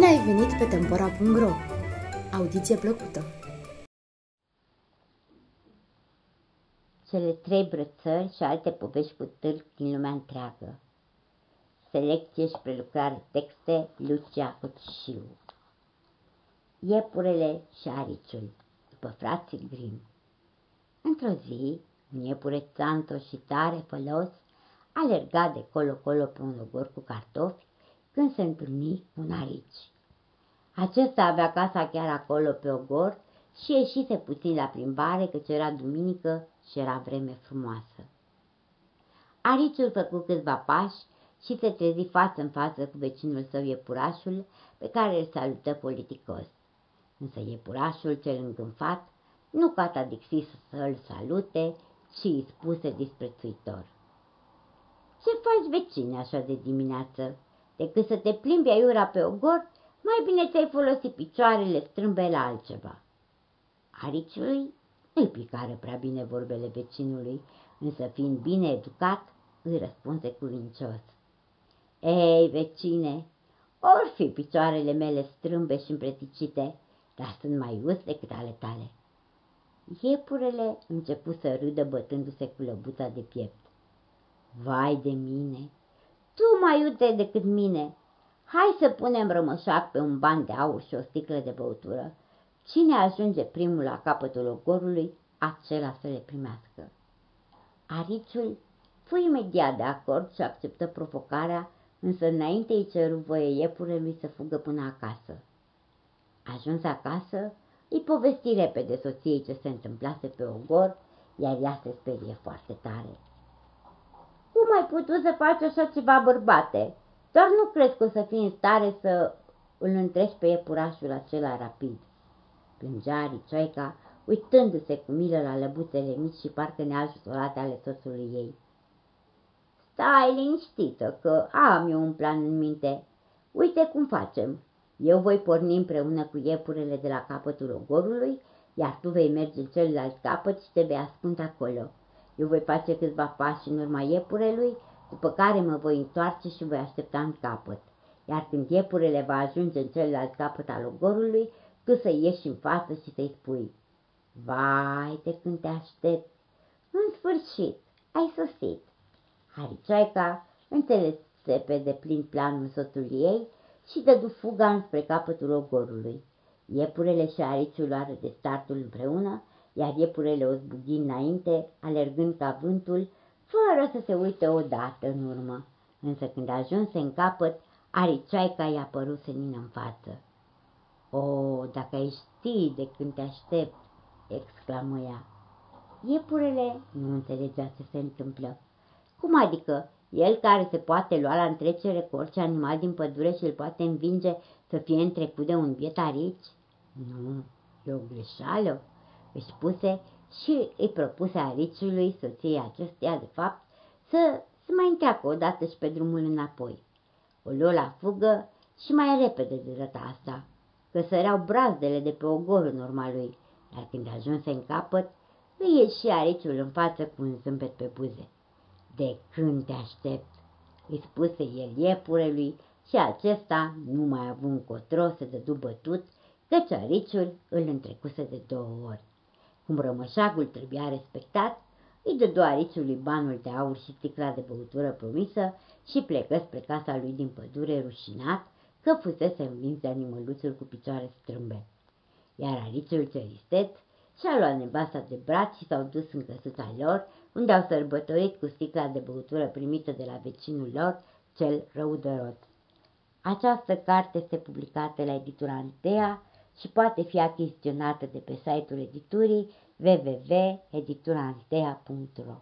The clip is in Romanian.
ai venit pe Tempora.ro! Audiție plăcută! Cele trei brățări și alte povești cu târg din lumea întreagă. Selecție și prelucrare texte Lucia Cociu. Iepurele și ariciul, după frații Grim. Într-o zi, un iepure țanto și tare fălos alerga de colo-colo pe un ogor cu cartofi când se întâlni un arici. Acesta avea casa chiar acolo pe ogor și ieșise puțin la plimbare, căci era duminică și era vreme frumoasă. Ariciul făcu câțiva pași și se trezi față în față cu vecinul său iepurașul, pe care îl salută politicos. Însă iepurașul cel îngânfat nu cata dixi să-l salute, ci îi spuse disprețuitor. Ce faci, vecine, așa de dimineață? Decât să te plimbi aiura pe ogor, mai bine ți-ai folosit picioarele strâmbe la altceva. Ariciului nu-i picară prea bine vorbele vecinului, însă fiind bine educat, îi răspunse cuvincios. Ei, vecine, or fi picioarele mele strâmbe și împreticite, dar sunt mai us decât ale tale. Iepurele începu să râdă bătându-se cu lăbuța de piept. Vai de mine! Tu mai iute decât mine! Hai să punem rămășac pe un ban de aur și o sticlă de băutură. Cine ajunge primul la capătul ogorului, acela să le primească. Ariciul fu imediat de acord și acceptă provocarea, însă înainte îi ceru voie iepurelui să fugă până acasă. Ajuns acasă, îi povesti repede soției ce se întâmplase pe ogor, iar ea se sperie foarte tare. Cum ai putut să faci așa ceva, bărbate? Doar nu crezi că o să fii în stare să îl întrești pe iepurașul acela rapid. Plângea Ricioica, uitându-se cu milă la lăbuțele mici și parcă neajutorate ale soțului ei. Stai liniștită, că am eu un plan în minte. Uite cum facem. Eu voi porni împreună cu iepurele de la capătul ogorului, iar tu vei merge în celălalt capăt și te vei ascunde acolo. Eu voi face câțiva pași în urma iepurelui, după care mă voi întoarce și voi aștepta în capăt. Iar când iepurele va ajunge în celălalt capăt al ogorului, tu să ieși în față și să-i spui, Vai de când te aștept! În sfârșit, ai sosit! Haricioica înțelese pe deplin planul soțului ei și dădu fuga înspre capătul ogorului. Iepurele și ariciul luară de startul împreună, iar iepurele o zbughi înainte, alergând ca vântul, fără să se uite odată în urmă. Însă când ajunse în capăt, aricioaica i-a părut senină în față. O, dacă ai ști de când te aștept, exclamă ea. Iepurele nu înțelegea ce se întâmplă. Cum adică? El care se poate lua la întrecere cu orice animal din pădure și îl poate învinge să fie întrecut de un biet arici? Nu, e o greșeală, își spuse și îi propuse ariciului soției acesteia, de fapt, să se mai întreacă odată și pe drumul înapoi. O luă la fugă și mai repede de data asta, că săreau brazdele de pe ogor în urma lui, dar când ajunse în capăt, îi ieși ariciul în față cu un zâmbet pe buze. De când te aștept?" îi spuse el iepurelui și acesta nu mai avut încotro să dădu bătut, căci ariciul îl întrecuse de două ori. Cum rămășagul trebuia respectat, îi dădu ariciului banul de aur și sticla de băutură promisă și plecă spre casa lui din pădure rușinat că fusese învins de animăluțul cu picioare strâmbe. Iar ariciul ceristeț și-a luat nevasta de braț și s-au dus în căsuța lor, unde au sărbătorit cu sticla de băutură primită de la vecinul lor, cel răudăros. Această carte este publicată la editura Antea și poate fi achiziționată de pe site-ul editurii www.editurantea.ro